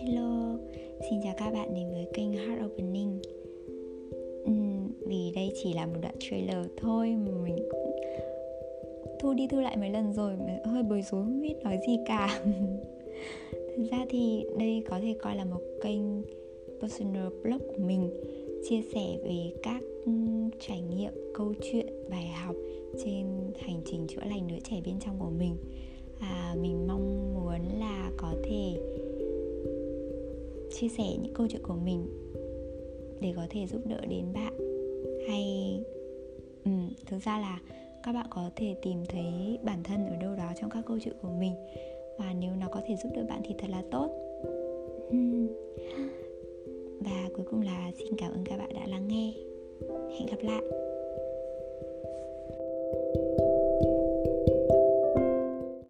hello, Xin chào các bạn đến với kênh Heart Opening. Uhm, Vì đây chỉ là một đoạn trailer thôi mà mình cũng thu đi thu lại mấy lần rồi mà hơi bối rối không biết nói gì cả. Thực ra thì đây có thể coi là một kênh personal blog của mình Chia sẻ về các trải nghiệm, câu chuyện, bài học trên hành trình chữa lành đứa trẻ bên trong của mình. Chia sẻ những câu chuyện của mình để có thể giúp đỡ đến bạn. Hay ừ, thực ra là các bạn có thể tìm thấy bản thân ở đâu đó trong các câu chuyện của mình và nếu nó có thể giúp đỡ bạn thì thật là tốt. Và cuối cùng là xin cảm ơn các bạn đã lắng nghe. Hẹn gặp lại.